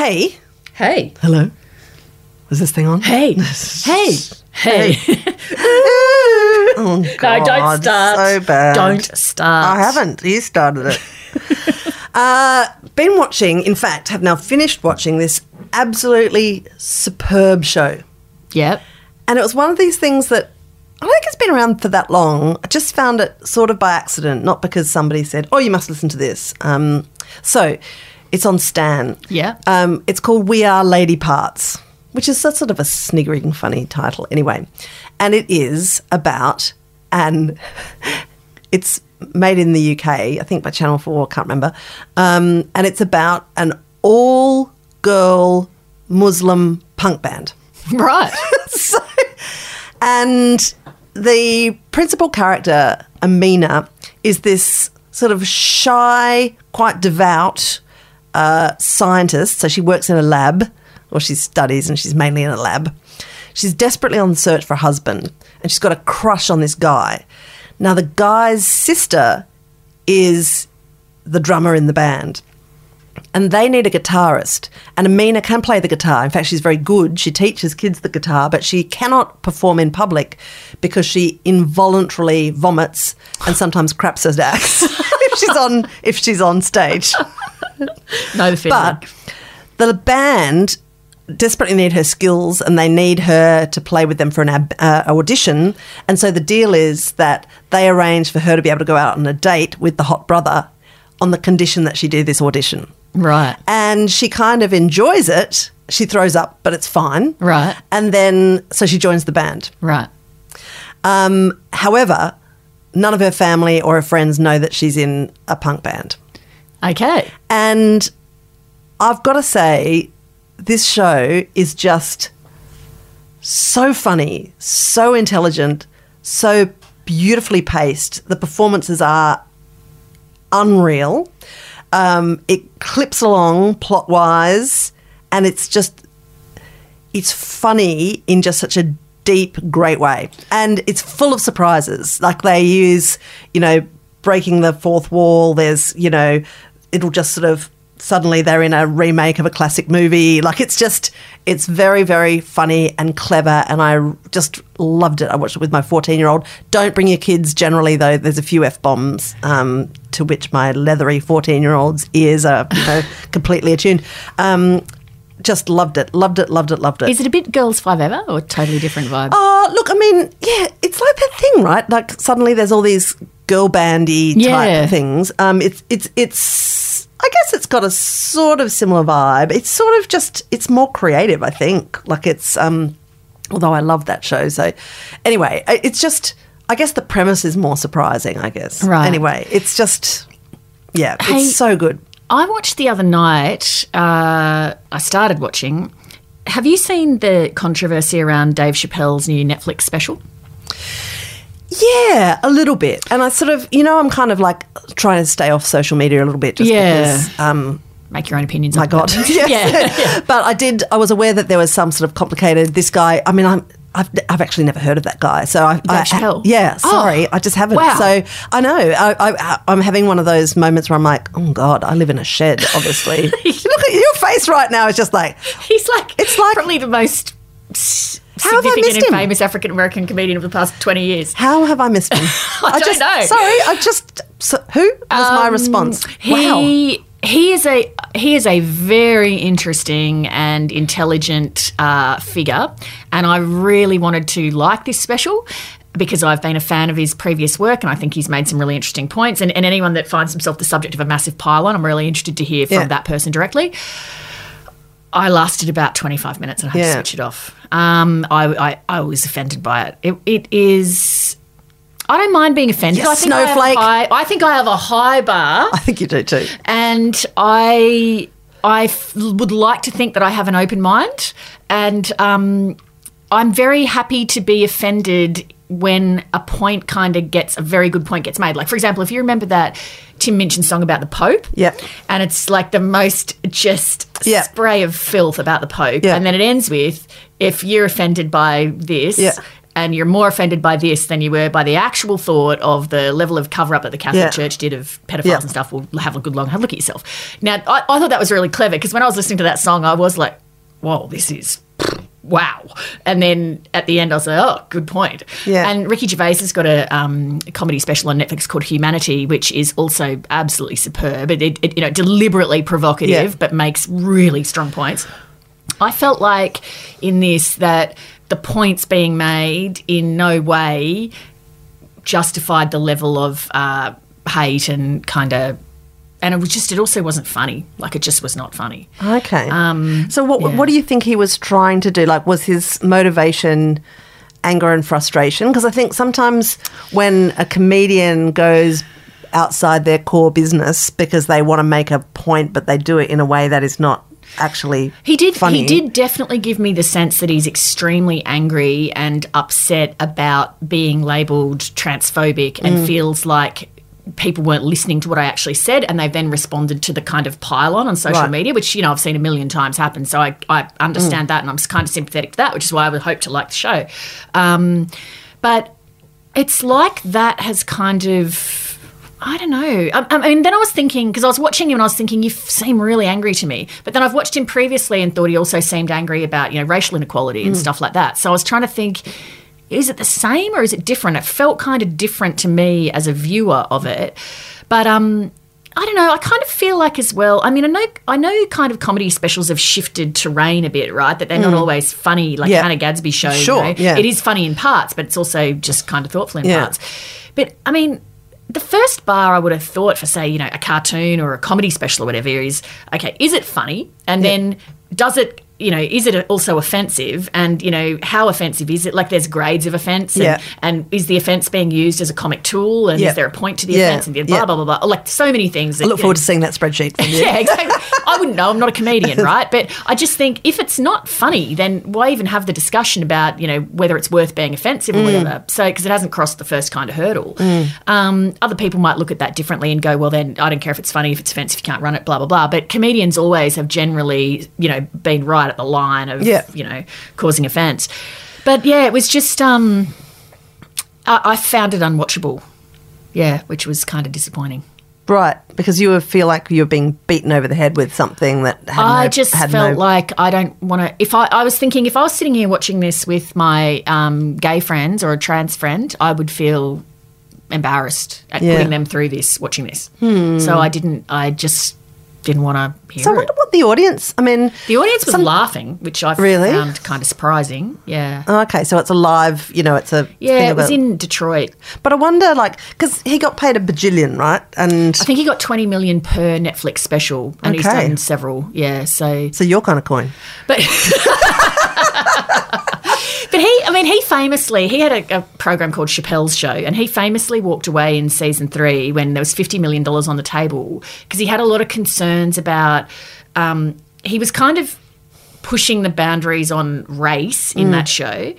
Hey. Hey. Hello. Is this thing on? Hey. hey. Hey. Oh, no, God, don't start. So bad. Don't start. I haven't. You started it. uh, been watching, in fact, have now finished watching this absolutely superb show. Yep. And it was one of these things that I don't think it's been around for that long. I just found it sort of by accident, not because somebody said, oh, you must listen to this. Um, so it's on Stan. Yeah. Um, it's called We Are Lady Parts, which is a sort of a sniggering, funny title anyway. And it is about an. It's made in the UK, I think by Channel 4, I can't remember. Um, and it's about an all girl Muslim punk band. Right. so, and the principal character, Amina, is this sort of shy, quite devout uh, scientist. So she works in a lab, or she studies, and she's mainly in a lab. She's desperately on the search for a husband, and she's got a crush on this guy. Now, the guy's sister is the drummer in the band and they need a guitarist. And Amina can play the guitar. In fact, she's very good. She teaches kids the guitar, but she cannot perform in public because she involuntarily vomits and sometimes craps her ass if she's on if she's on stage. No, the feeling. But the band desperately need her skills and they need her to play with them for an ab- uh, audition. And so the deal is that they arrange for her to be able to go out on a date with the hot brother on the condition that she do this audition. right. And she kind of enjoys it. She throws up, but it's fine. Right. And then, so she joins the band. Right. Um, however, none of her family or her friends know that she's in a punk band. Okay. And I've got to say, this show is just so funny, so intelligent, so beautifully paced. The performances are unreal. Um, it clips along plot wise, and it's just it's funny in just such a deep, great way. And it's full of surprises. Like they use, you know, breaking the fourth wall. There's, you know, it'll just sort of suddenly they're in a remake of a classic movie. Like it's just, it's very, very funny and clever. And I just loved it. I watched it with my 14 year old. Don't bring your kids generally, though. There's a few F bombs um, to which my leathery 14 year old's ears are you know, completely attuned. Um, just loved it, loved it, loved it, loved it. Is it a bit Girls5eva or totally different vibe? Oh, look, I mean, yeah, it's like that thing, right? Like suddenly there's all these girl bandy Yeah. type things. Um, it's it's it's. I guess it's got a sort of similar vibe. It's sort of just it's more creative. I think. Like it's um, although I love that show. So anyway, it's just. I guess the premise is more surprising. I guess. Right. Anyway, it's just. Yeah, Hey- it's so good. I watched the other night. Uh, I started watching. Have you seen the controversy around Dave Chappelle's new Netflix special? Yeah, a little bit. And I sort of, you know, I'm kind of like trying to stay off social media a little bit just Yeah. because um, Make your own opinions. My God. Yes. yeah. but I did, I was aware that there was some sort of complicated, this guy, I mean, I'm, I've, I've actually never heard of that guy. So I, I yeah, Oh. sorry, I just haven't. Wow. So I know I, I, I'm having one of those moments where I'm like, oh God, I live in a shed, obviously. Look at your face right now. It's just like, He's like It's like- probably the most How have I significant and him? famous African American comedian of the past twenty years. how have I missed him? I don't just, know. Sorry, I just, so, who was my Um, response? wow. He he is a he is a very interesting and intelligent uh, figure, and I really wanted to like this special. Because I've been a fan of his previous work, and I think he's made some really interesting points. And, and anyone that finds himself the subject of a massive pile-on, I'm really interested to hear from Yeah. that person directly. I lasted about 25 minutes and I had Yeah. to switch it off. Um, I, I, I was offended by it. it. It is. I don't mind being offended. You I think I, high, I think I have a high bar I think you do too. and I I f- would like to think that I have an open mind, and um, I'm very happy to be offended when a point kind of gets a very good point gets made. Like for example, if you remember that Tim Minchin song about the Pope, Yep. and it's like the most just Yeah. spray of filth about the Pope, Yeah. and then it ends with if you're offended by this, Yeah. and you're more offended by this than you were by the actual thought of the level of cover up that the Catholic Yeah. Church did of pedophiles Yeah. and stuff. Well, have a good long have a look at yourself. Now, I, I thought that was really clever because when I was listening to that song, I was like, whoa, this is. Wow. And then at the end, I was like, oh, good point. Yeah. And Ricky Gervais has got a, um, a comedy special on Netflix called Humanity, which is also absolutely superb. It, it, it, you know, deliberately provocative, Yeah. but makes really strong points. I felt like in this that the points being made in no way justified the level of uh, hate and kind of, and it was just, it also wasn't funny. Like it just was not funny. Okay. Um, so what yeah. what do you think he was trying to do? Like, was his motivation anger and frustration? Because I think sometimes when a comedian goes outside their core business because they want to make a point, but they do it in a way that is not actually He did. funny. He did definitely give me the sense that he's extremely angry and upset about being labelled transphobic, Mm. and feels like people weren't listening to what I actually said, and they've then responded to the kind of pile-on on social Right. media, which you know I've seen a million times happen. So I, I understand Mm. that, and I'm kind of sympathetic to that, which is why I would hope to like the show. Um, but it's like that has kind of. I don't know. I, I mean, then I was thinking because I was watching him and I was thinking, you seem really angry to me. But then I've watched him previously and thought he also seemed angry about you know racial inequality and stuff like that. So I was trying to think, is it the same or is it different? It felt kind of different to me as a viewer of it. But um, I don't know. I kind of feel like as well. I mean, I know I know kind of comedy specials have shifted terrain a bit, right? That they're not always funny like Yeah. Hannah Gadsby show. you Sure, know? yeah. It is funny in parts, but it's also just kind of thoughtful in Yeah. parts. But I mean, the first bar I would have thought for, say, you know, a cartoon or a comedy special or whatever is okay, is it funny? And then does it, you know, is it also offensive? And, you know, how offensive is it? Like there's grades of offense. And, Yeah. and is the offense being used as a comic tool? And Yeah. is there a point to the Yeah. offense? And blah, Yeah. blah, blah, blah. Like so many things. That, I look forward know, to seeing that spreadsheet from you. yeah, exactly. I wouldn't know. I'm not a comedian, right? But I just think if it's not funny, then why even have the discussion about you know whether it's worth being offensive or whatever? So because it hasn't crossed the first kind of hurdle. Um, other people might look at that differently and go, well, then I don't care if it's funny, if it's offensive, you can't run it, blah blah blah. But comedians always have generally you know been right at the line of Yeah. you know causing offence. But yeah, it was just um, I, I found it unwatchable. Yeah, which was kind of disappointing. Right, because you would feel like you're being beaten over the head with something that had I no, just had felt no, like I don't want to. If I, I was thinking, if I was sitting here watching this with my um, gay friends or a trans friend, I would feel embarrassed at Yeah. Hmm. putting them through this, watching this. So I didn't. I just didn't want to hear So I it. wonder what the audience. I mean, The audience was some- laughing, which I Really? found kind of surprising. Yeah. Oh, okay, so it's a live. You know, it's a yeah, it was in Detroit. But I wonder, like, because he got paid a bajillion, right? And I think he got 20 million per Netflix special, and he's done several. Yeah, so so your kind of coin. But but he, I mean, he famously he had a, a program called Chappelle's Show, and he famously walked away in season three when there was fifty million dollars on the table because he had a lot of concerns about. Um, he was kind of pushing the boundaries on race in that show.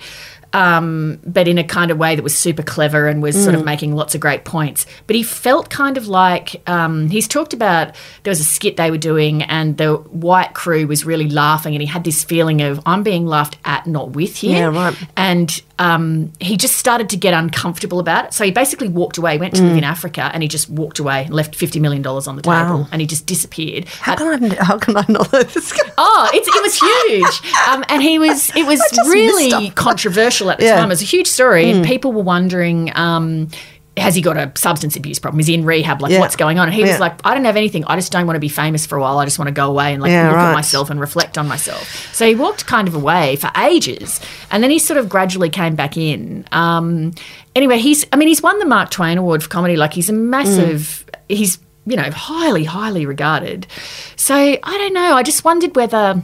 Um, but in a kind of way that was super clever and was sort of making lots of great points. But he felt kind of like um, he's talked about there was a skit they were doing and the white crew was really laughing, and he had this feeling of I'm being laughed at, not with here. Yeah, right. And um, he just started to get uncomfortable about it. So he basically walked away, went to live in Africa, and he just walked away and left fifty million dollars on the Wow. table, and he just disappeared. How can I? How can I not know this? Oh, it's, it was huge, um, and he was. It was really controversial at the Yeah. Time. It was a huge story, and people were wondering. Um, has he got a substance abuse problem? Is he in rehab? Like, Yeah. what's going on? And he Yeah. was like, I don't have anything. I just don't want to be famous for a while. I just want to go away and like Yeah, look right. at myself and reflect on myself. So he walked kind of away for ages, and then he sort of gradually came back in. Um, anyway, he's. I mean, he's won the Mark Twain Award for comedy. Like, he's a massive. He's you know highly, highly regarded. So I don't know. I just wondered whether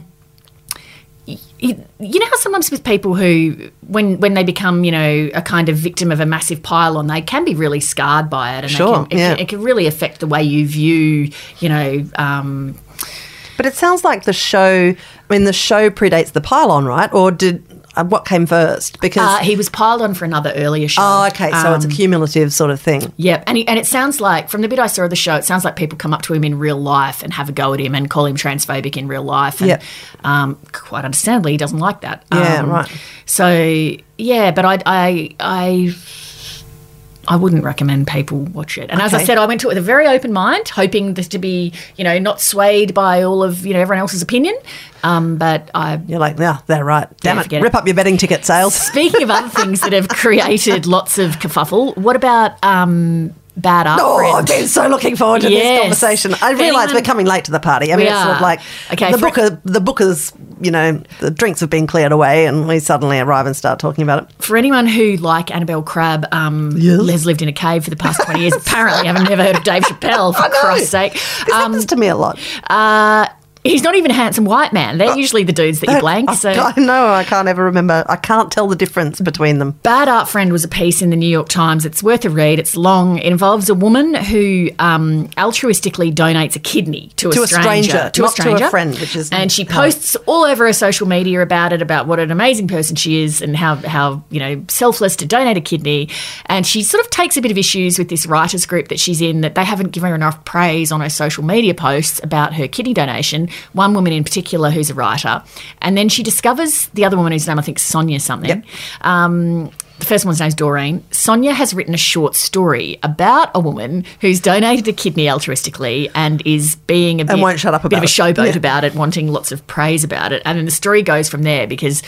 you, know how sometimes with people who when when they become you know a kind of victim of a massive pile-on they can be really scarred by it and Sure, can, it, yeah. can, it can really affect the way you view you know um, But it sounds like the show. I mean, the show predates the pile-on, right? Or did Uh, what came first? Because Uh, he was piled on for another earlier show. oh, okay, so it's a cumulative sort of thing. Yep, and he, and it sounds like from the bit I saw of the show, it sounds like people come up to him in real life and have a go at him and call him transphobic in real life. And, Yep. um, quite understandably, he doesn't like that. Yeah, Um, right. So yeah, but I I I. I wouldn't recommend people watch it. And as I said, I went to it with a very open mind, hoping this to be, you know, not swayed by all of, you know, everyone else's opinion. Um, but I You're like, yeah, they're right. Damn it, rip it. up your betting ticket sales. Speaking of other things that have created lots of kerfuffle, what about um, Bad Art Oh? I've been so looking forward to Yes. this conversation. I realise we're coming late to the party. I mean, it's sort of like Okay, the booker, the bookers, you know, the drinks have been cleared away, and we suddenly arrive and start talking about it. For anyone who, like Annabel Crabb, um, Yes. has lived in a cave for the past 20 years, apparently I've never heard of Dave Chappelle, for Christ's sake. This Um, happens to me a lot. uh, he's not even a handsome white man. They're usually the dudes that you blank. I, So. I know I can't ever remember. I can't tell the difference between them. Bad Art Friend was a piece in the New York Times. It's worth a read. It's long. It involves a woman who um, altruistically donates a kidney to, To a a stranger, stranger, to a not to a friend, which is and she posts all over her social media about it, about what an amazing person she is, and how how you know selfless to donate a kidney. And she sort of takes a bit of issues with this writers group that she's in that they haven't given her enough praise on her social media posts about her kidney donation. One woman in particular who's a writer, and then she discovers the other woman whose name I think is Sonia something. Yep. Um, the first one's name's Doreen. Sonia has written a short story about a woman who's donated a kidney altruistically and is being a bit, won't shut up bit of a about showboat Yeah. about it, wanting lots of praise about it. And then the story goes from there because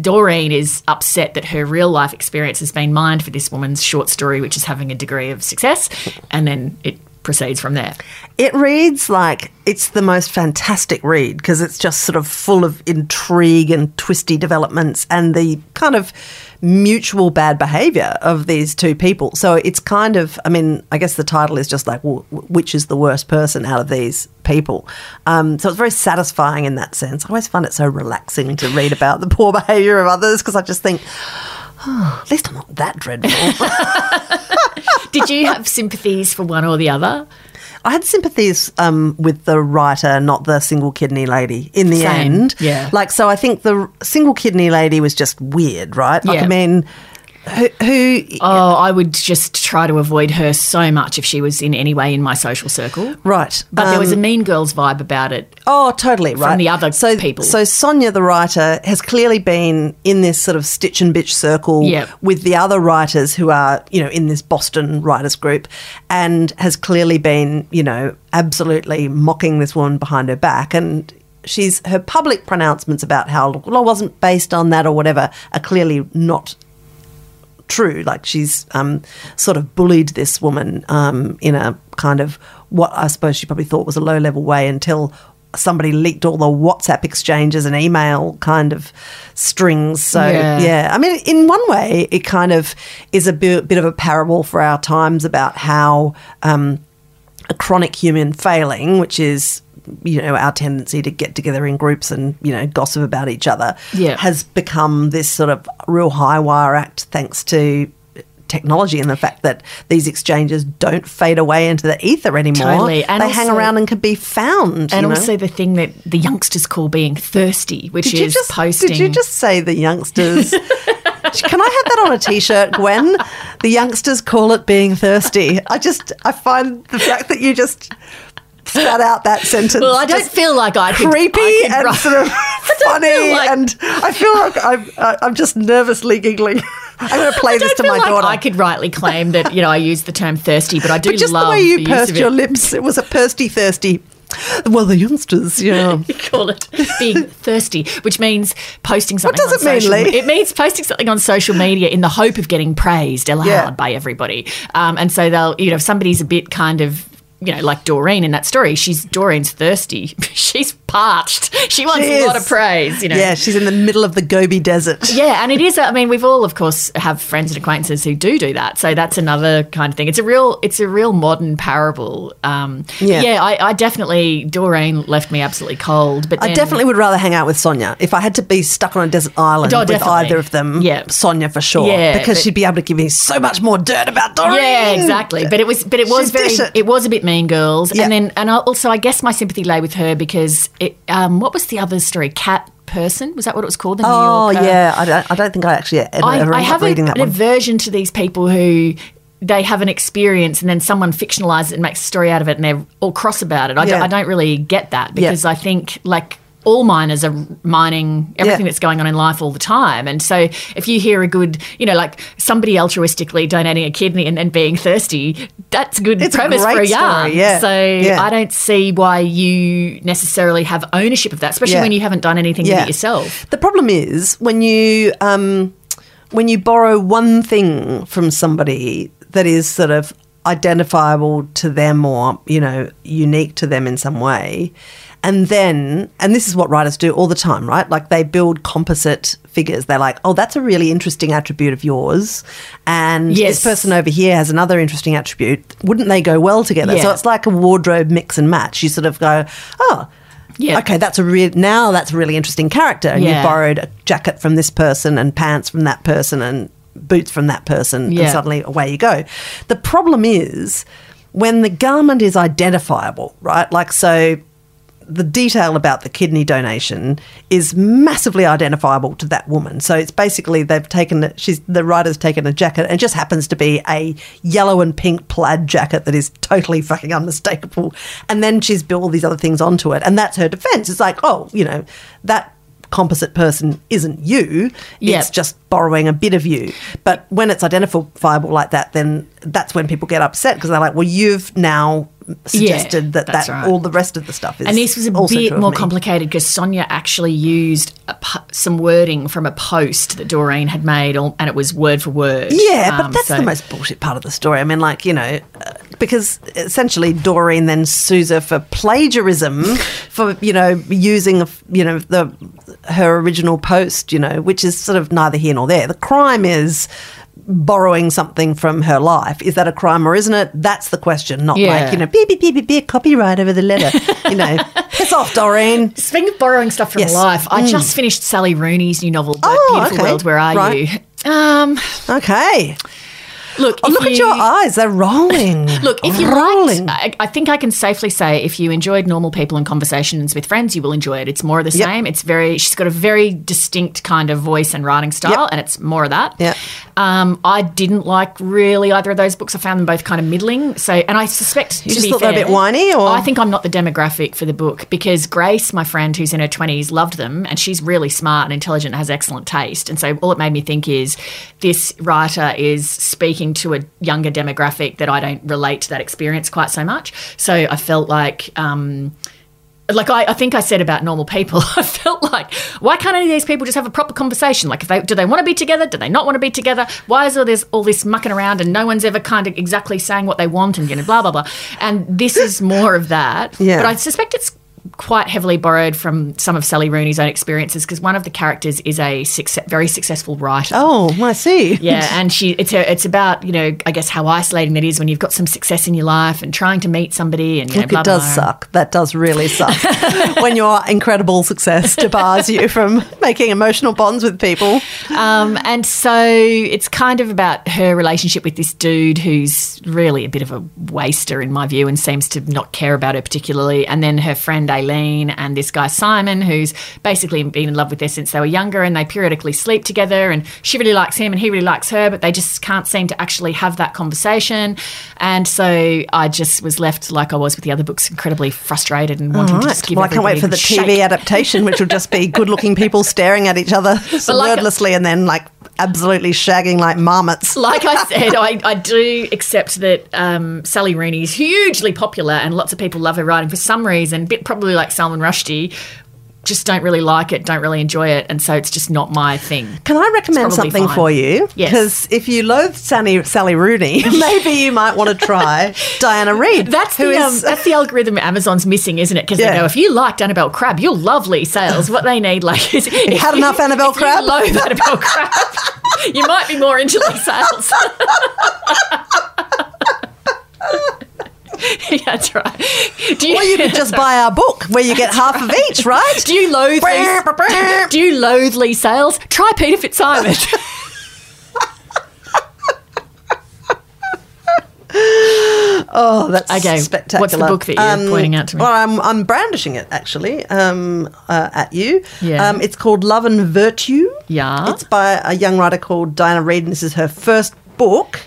Doreen is upset that her real life experience has been mined for this woman's short story, which is having a degree of success. And then it proceeds from there. It reads like it's the most fantastic read because it's just sort of full of intrigue and twisty developments and the kind of mutual bad behavior of these two people. So it's kind of, I mean, I guess the title is just like, well, which is the worst person out of these people? Um, so it's very satisfying in that sense. I always find it so relaxing to read about the poor behavior of others because I just think, oh, at least I'm not that dreadful. Did you have sympathies for one or the other? I had sympathies um, with the writer, not the single kidney lady. In the Same, end, yeah. Like, so I think the single kidney lady was just weird, right? Like, Yeah. I mean, who, who Oh, I would just try to avoid her so much if she was in any way in my social circle. right? But there was a um, Mean Girls vibe about it. Oh, totally right. From the other so, people. So Sonia, the writer, has clearly been in this sort of stitch and bitch circle Yep. with the other writers who are, you know, in this Boston writers group, and has clearly been, you know, absolutely mocking this woman behind her back and. She's her public pronouncements about how well I wasn't based on that or whatever are clearly not true. Like she's um, sort of bullied this woman um, in a kind of what I suppose she probably thought was a low level way until somebody leaked all the WhatsApp exchanges and email kind of strings. So Yeah. yeah, I mean, in one way, it kind of is a bit, bit of a parable for our times about how um, a chronic human failing, which is you know our tendency to get together in groups and you know gossip about each other, Yeah. has become this sort of real high wire act thanks to technology and the fact that these exchanges don't fade away into the ether anymore. Totally. And they hang around and can be found. And you know? also the thing that the youngsters call being thirsty, which did you is just posting. Did you just say the youngsters? Can I have that on a t-shirt, Gwen? The youngsters call it being thirsty. I just I find the fact that you just spat out that sentence. well, I don't feel like I could. creepy I could and sort of funny, like- and I feel like I'm I- I'm just nervously giggling. I'm going to play I this don't to my like daughter. I could rightly claim that you know I use the term thirsty, but I do but just love the way you pursed your lips, it was a pursty thirsty. Well, the youngsters, yeah. You call it being thirsty, which means posting something. What does on it mean, social, Leigh? It means posting something on social media in the hope of getting praised aloud Yeah. by everybody. Um, and so they'll, you know, if somebody's a bit kind of, you know, like Doreen in that story. She's Doreen's thirsty. She's parched. She wants She a lot of praise. You know. Yeah, she's in the middle of the Gobi Desert. Yeah, and it is. I mean, we've all, of course, have friends and acquaintances who do do that. So that's another kind of thing. It's a real, it's a real modern parable. Um, Yeah. yeah, I, I definitely Doreen left me absolutely cold. But I then- definitely would rather hang out with Sonia. If I had to be stuck on a desert island Oh, with definitely. either of them, Yeah. Sonia for sure. Yeah, because but- she'd be able to give me so much more dirt about Doreen. Yeah, exactly. But it was, but it was She'd very, it. it. was a bit Mean Girls, Yeah. and then, and also, I guess my sympathy lay with her because it. Um, what was the other story? Cat person. Was that what it was called? The New Oh yeah, I don't, I don't think I actually ever, I, ever I have reading a, that an one. aversion to these people who they have an experience and then someone fictionalizes it and makes a story out of it and they're all cross about it. I, Yeah. don't, I don't really get that because I think like all miners are mining everything Yeah. that's going on in life all the time. And so if you hear a good, you know, like somebody altruistically donating a kidney and then being thirsty, that's a good It's a premise for a yarn. story, yeah. So Yeah. I don't see why you necessarily have ownership of that, especially when you haven't done anything with it yourself. The problem is when you um, when you borrow one thing from somebody that is sort of identifiable to them or you know unique to them in some way, and then and this is what writers do all the time, right? Like they build composite figures. They're like, oh, that's a really interesting attribute of yours, and Yes. this person over here has another interesting attribute. Wouldn't they go well together? So it's like a wardrobe mix and match. You sort of go, oh. Yeah. Okay, that's a real now that's a really interesting character. And Yeah. you borrowed a jacket from this person and pants from that person and boots from that person Yeah. and suddenly away you go. The problem is when the garment is identifiable, right? Like so the detail about the kidney donation is massively identifiable to that woman. So it's basically they've taken she's the writer's taken a jacket and it just happens to be a yellow and pink plaid jacket that is totally fucking unmistakable. And then she's built all these other things onto it, and that's her defense. It's like, oh, you know, that composite person isn't you. Yep. It's just borrowing a bit of you. But when it's identifiable like that, then that's when people get upset because they're like, well, you've now suggested that, that right. all the rest of the stuff is And this was a bit more complicated because Sonia actually used po- some wording from a post that Doreen had made, all- and it was word for word. Yeah, but Um, that's so- the most bullshit part of the story. I mean, like, you know, uh, because essentially Doreen then sues her for plagiarism for, you know, using, you know, the her original post, you know, which is sort of neither here nor there. The crime is borrowing something from her life. Is that a crime or isn't it? That's the question, not Yeah. like, you know, beep, beep, beep, beep, beep, copyright over the letter. you know, piss off, Doreen. Speaking of borrowing stuff from Yes. Mm. life, I just finished Sally Rooney's new novel, The Oh, Beautiful okay. World, Where Are Right. You? Um, Okay. Look, Oh, look at your eyes. They're rolling. Look, if you rolling. liked, I, I think I can safely say if you enjoyed normal people and conversations with friends, you will enjoy it. It's more of the Yep. same. It's very, she's got a very distinct kind of voice and writing style, Yep. and it's more of that. Yep. Um, I didn't like really either of those books. I found them both kind of middling. So, and I suspect You to just be thought they were fair, a bit whiny, or- I think I'm not the demographic for the book because Grace, my friend who's in her 20s, loved them, and she's really smart and intelligent, and has excellent taste. And so, all it made me think is this writer is speaking to a younger demographic that I don't relate to that experience quite so much. So, I felt like. Um, like I, I think I said about normal people, I felt like why can't any of these people just have a proper conversation? Like, if they do they want to be together? Do they not want to be together? Why is all this all this mucking around and no one's ever kind of exactly saying what they want and you know blah blah blah? And this is more of that. Yeah. But I suspect it's quite heavily borrowed from some of Sally Rooney's own experiences because one of the characters is a success, very successful writer. Oh, I see. Yeah, and she it's a, it's about you know I guess how isolating that is when you've got some success in your life and trying to meet somebody and you know, Look, blah, it does blah. suck. That does really suck. when your incredible success debars you from making emotional bonds with people. Um, and so it's kind of about her relationship with this dude who's really a bit of a waster, in my view, and seems to not care about her particularly. And then her friend Eileen and this guy Simon, who's basically been in love with her since they were younger, and they periodically sleep together. And she really likes him, and he really likes her, but they just can't seem to actually have that conversation. And so I just was left like I was with the other books, incredibly frustrated and wanting to just give Well, I can't wait for the good TV shake. adaptation, which will just be good-looking people staring at each other like- wordlessly, and then like absolutely shagging like marmots. like I said, I, I do accept that um, Sally Rooney is hugely popular and lots of people love her writing for some reason, bit probably like Salman Rushdie. Just don't really like it, don't really enjoy it, and so it's just not my thing. Can I recommend something fine. for you? Yes. Because if you loathe Sally, Sally Rooney, maybe you might want to try Diana Reid. That's who the um, that's the algorithm Amazon's missing, isn't it? Because Yeah. they go, if you liked Annabel Crabb, you'll love Leigh Sales. What they need, like, is if had you- enough Annabel if Crabb? You loathe Annabel Crabb. you might be more into Leigh Sales. yeah, that's right. Do you, or you could just buy our book where you get half of each, right? Do you loathe Leigh, Do you loathe Leigh Sales? Try Peter FitzSimons. Oh, that's Okay, spectacular. Um, what's the book that you're pointing out to me? Well, I'm, I'm brandishing it actually um, uh, at you. Yeah. Um, it's called Love and Virtue. Yeah. It's by a young writer called Diana Reid, and this is her first book.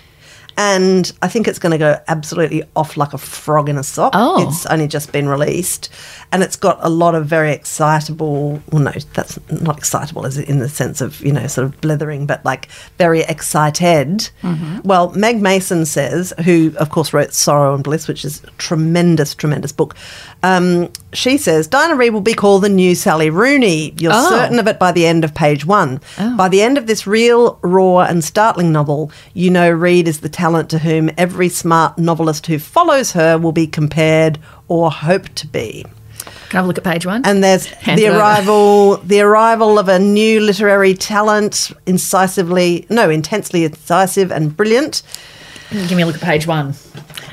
And I think it's going to go absolutely off like a frog in a sock. Oh. It's only just been released. And it's got a lot of very excitable, well, no, that's not excitable as in the sense of, you know, sort of blithering, but like very excited. Mm-hmm. Well, Meg Mason says, who of course wrote Sorrow and Bliss, which is a tremendous, tremendous book. Um, she says, Diana Reid will be called the new Sally Rooney. You're Oh. certain of it by the end of page one. By the end of this real, raw, and startling novel, you know Reid is the talent to whom every smart novelist who follows her will be compared or hope to be. Can I have a look at page one? And there's Hand the it over. arrival, the arrival of a new literary talent, incisively, no, intensely incisive and brilliant. Give me a look at page one,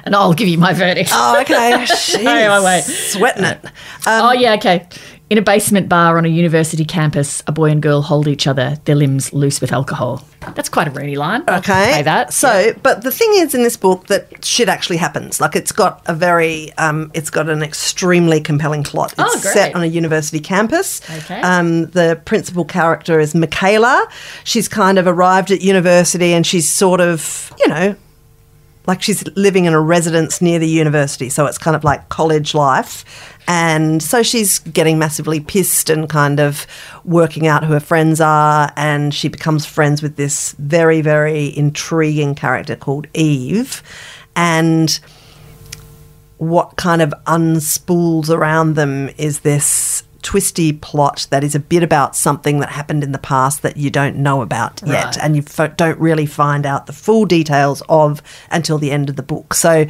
and I'll give you my verdict. Oh, okay. Jeez. Wait, wait. Sweating it. oh yeah, okay. In a basement bar on a university campus, a boy and girl hold each other, their limbs loose with alcohol. That's quite a Rooney line. I'll Okay. Say that. So, but the thing is in this book that shit actually happens. Like it's got a very, um, it's got an extremely compelling plot. It's Oh, great. set on a university campus. Okay. Um, the principal character is Michaela. She's kind of arrived at university and she's sort of, you know, like she's living in a residence near the university, so it's kind of like college life. And so she's getting massively pissed and kind of working out who her friends are. And she becomes friends with this very, very intriguing character called Eve. And what kind of unspools around them is this twisty plot that is a bit about something that happened in the past that you don't know about yet and you f- don't really find out the full details of until the end of the book so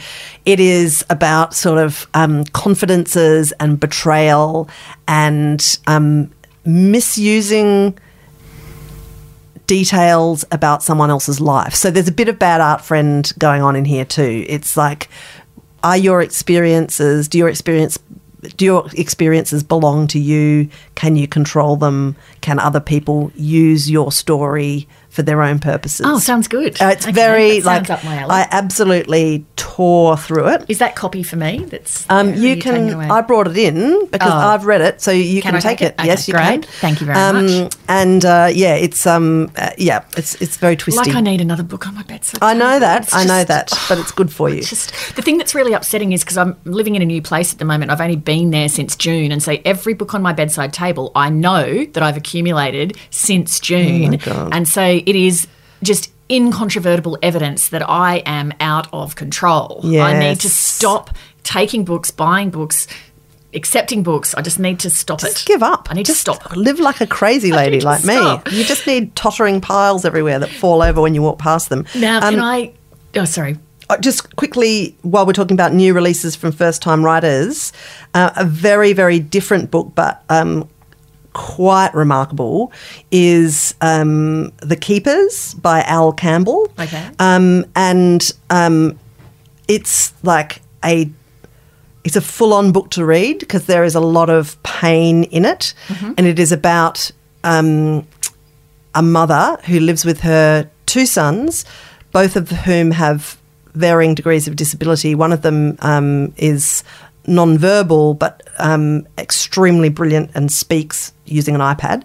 it is about sort of um, confidences and betrayal and um, misusing details about someone else's life. So there's a bit of bad art friend going on in here too. It's like, are your experiences, do your experience do your experiences belong to you? Can you control them? Can other people use your story for their own purposes? Oh, sounds good. Uh, it's Okay, very like up my alley. I absolutely tore through it. Is that copy for me? That's Um, are you can. I brought it in because Oh. I've read it, so you Can can, take, take it. Okay, yes, you great. can. Thank you very um, much. And uh, yeah, it's um, uh, yeah, it's it's very twisty. like I need another book on my bedside. I know that. I know that, but it's good for you. Just the thing that's really upsetting is because I'm living in a new place at the moment. I've only been there since June, and so every book on my bedside table I know that I've accumulated since June, and so it is just incontrovertible evidence that I am out of control. I need to stop taking books, buying books. Accepting books, I just need to stop Just it. give up. I need just to stop. Live like a crazy lady like me. stop. You just need tottering piles everywhere that fall over when you walk past them. Now, Um, can I? Oh, sorry. Uh, Just quickly, while we're talking about new releases from first time writers, uh, a very, very different book, but um, quite remarkable, is um, The Keepers by Al Campbell. Okay. Um, and um, it's like a it's a full-on book to read because there is a lot of pain in it, and it is about um, a mother who lives with her two sons, both of whom have varying degrees of disability. One of them um, is non-verbal but um, extremely brilliant and speaks using an iPad.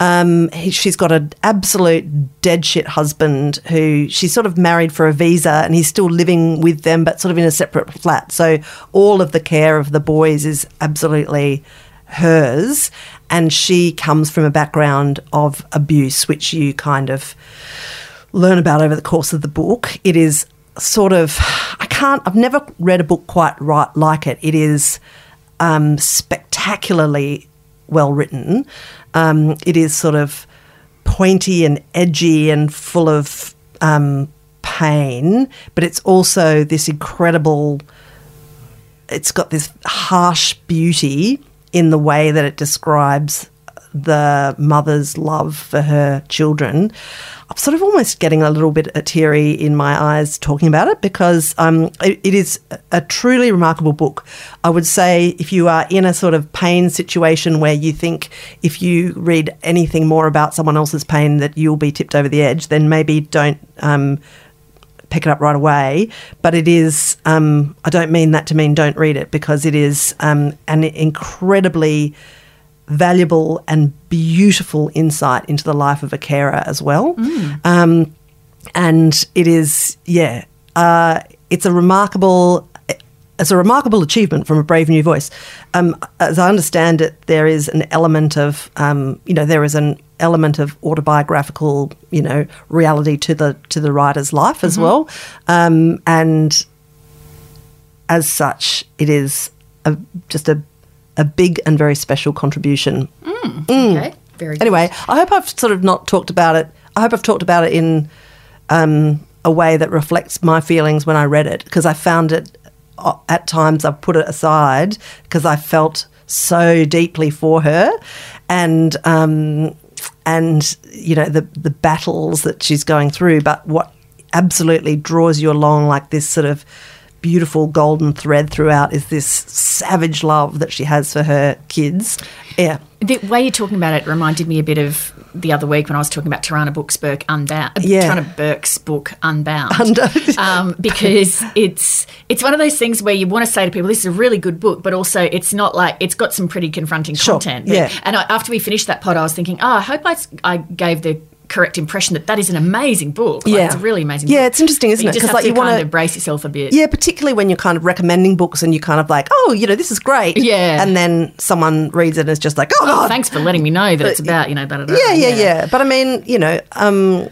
Um, he, she's got an absolute dead shit husband who she's sort of married for a visa and he's still living with them but sort of in a separate flat. So all of the care of the boys is absolutely hers and she comes from a background of abuse which you kind of learn about over the course of the book it is sort of i can't i've never read a book quite right like it. It is um, spectacularly well written. Um, it is sort of pointy and edgy and full of um, pain but it's also this incredible it's got this harsh beauty in the way that it describes the mother's love for her children. I'm sort of almost getting a little bit teary in my eyes talking about it because um, it, it is a truly remarkable book. I would say if you are in a sort of pain situation where you think if you read anything more about someone else's pain that you'll be tipped over the edge, then maybe don't um, pick it up right away. But it is, um, I don't mean that to mean don't read it because it is um, an incredibly valuable and beautiful insight into the life of a carer as well. Um, and it is, yeah, uh, it's a remarkable. It's a remarkable achievement from a brave new voice. Um, as I understand it, there is an element of, um, you know, there is an element of autobiographical, you know, reality to the to the writer's life as well, um, and as such, it is a, just a a big and very special contribution Okay. Very good. Anyway, I hope I've sort of not talked about it. I hope I've talked about it in um, a way that reflects my feelings when I read it because I found it uh, at times I've put it aside because I felt so deeply for her and um, and you know the the battles that she's going through but what absolutely draws you along like this sort of beautiful golden thread throughout is this savage love that she has for her kids yeah The way you're talking about it reminded me a bit of the other week when I was talking about Tarana Book's book Unbound. uh, Yeah. Tarana Burke's book Unbound. um, because it's it's one of those things where you want to say to people, "This is a really good book," but also it's not like it's got some pretty confronting Sure, content. yeah. And I, after we finished that pod, I was thinking, "Oh, I hope I, I gave the." Correct impression that that is an amazing book. Like, Yeah. it's a really amazing. Book. Yeah, book. it's interesting, But isn't you it? Just 'Cause, have like, to you kind wanna- of brace yourself a bit. Yeah, particularly when you're kind of recommending books and you're kind of like, oh, you know, this is great. Yeah. And then someone reads it and it's just like, oh, Oh, thanks for letting me know that it's about you know. Da, da, da, Yeah, yeah, yeah, But I mean, you know, um,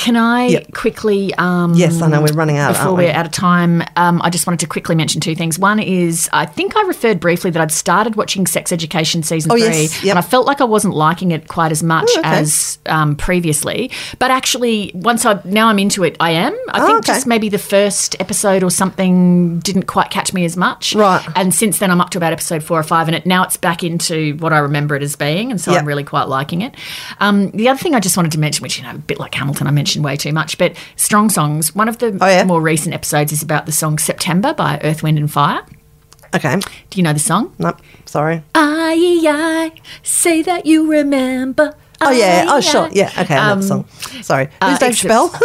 Can I Yep. quickly? Um, yes, I know we're running out. Before we? we're out of time, um, I just wanted to quickly mention two things. One is I think I referred briefly that I'd started watching Sex Education season Oh, three, yes, yep. and I felt like I wasn't liking it quite as much Oh, okay. as um, previously. But actually, once I now I'm into it, I am. I Oh, think okay. just maybe the first episode or something didn't quite catch me as much. Right. And since then, I'm up to about episode four or five, and it now it's back into what I remember it as being, and so Yep. I'm really quite liking it. Um, the other thing I just wanted to mention, which you know, a bit like Hamilton, I mentioned way too much, but Strong Songs. One of the Oh, yeah? more recent episodes is about the song September by Earth, Wind and Fire. Okay. Do you know the song? Nope. Sorry. I, I say that you remember. Oh, yeah. Oh, sure. Yeah. Okay. I Um, song. Sorry. uh, Who's Dave it's- Chappelle?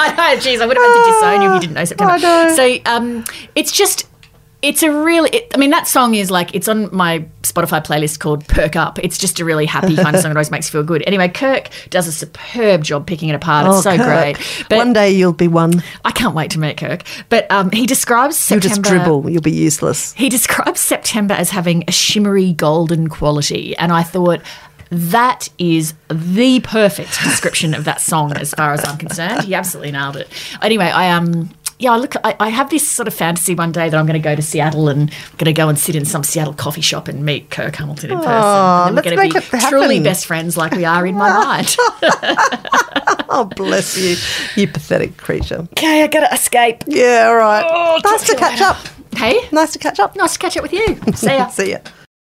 I know, geez, I would have had to disown you if you didn't know September. I know. So um, it's just, it's a really, it, I mean, that song is like, it's on my Spotify playlist called Perk Up. It's just a really happy kind of song that always makes you feel good. Anyway, Kirk does a superb job picking it apart. It's Oh, so Kirk. great. But One day you'll be one. I can't wait to meet Kirk. But um, he describes September. You'll just dribble. You'll be useless. He describes September as having a shimmery golden quality, and I thought that is the perfect description of that song as far as I'm concerned. He absolutely nailed it. Anyway, I um yeah, I look I, I have this sort of fantasy one day that I'm going to go to Seattle and going to go and sit in some Seattle coffee shop and meet Kirk Hamilton in person. and let's we're going to be truly best friends like we are in my mind. Oh, bless you, you pathetic creature. okay, I got to escape. Yeah. All right. Oh, nice to catch later. up. Hey, Nice to catch up. nice to catch up with you. See ya. See ya.